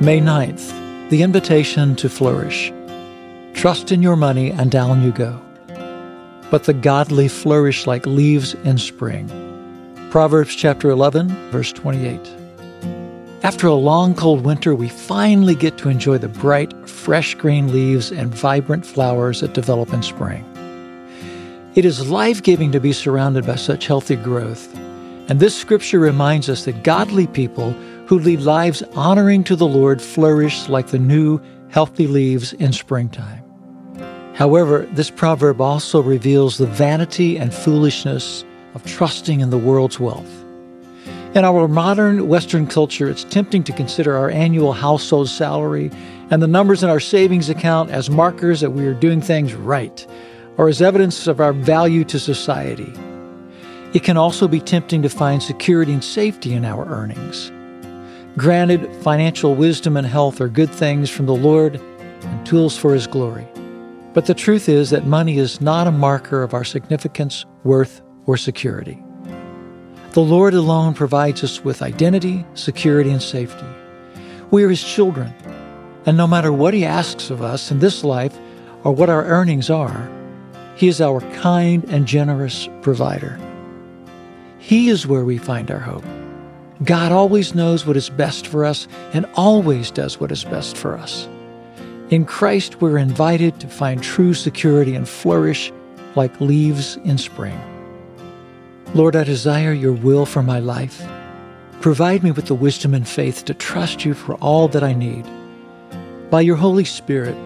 May 9th, the invitation to flourish. Trust in your money and down you go. But the godly flourish like leaves in spring. Proverbs chapter 11, verse 28. After a long cold winter, we finally get to enjoy the bright, fresh green leaves and vibrant flowers that develop in spring. It is life giving to be surrounded by such healthy growth. And this scripture reminds us that godly people who lead lives honoring to the Lord flourish like the new, healthy leaves in springtime. However, this proverb also reveals the vanity and foolishness of trusting in the world's wealth. In our modern Western culture, it's tempting to consider our annual household salary and the numbers in our savings account as markers that we are doing things right or as evidence of our value to society. It can also be tempting to find security and safety in our earnings. Granted, financial wisdom and health are good things from the Lord and tools for His glory. But the truth is that money is not a marker of our significance, worth, or security. The Lord alone provides us with identity, security, and safety. We are His children, and no matter what He asks of us in this life or what our earnings are, he is our kind and generous provider. He is where we find our hope. God always knows what is best for us and always does what is best for us. In Christ, we're invited to find true security and flourish like leaves in spring. Lord, I desire your will for my life. Provide me with the wisdom and faith to trust you for all that I need. By your Holy Spirit,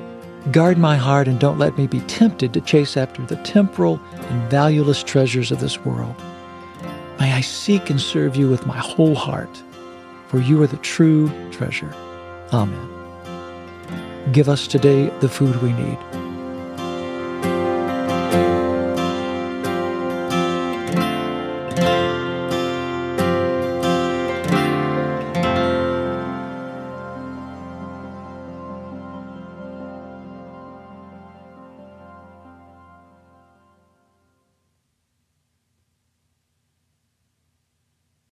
Guard my heart and don't let me be tempted to chase after the temporal and valueless treasures of this world. May I seek and serve you with my whole heart, for you are the true treasure. Amen. Give us today the food we need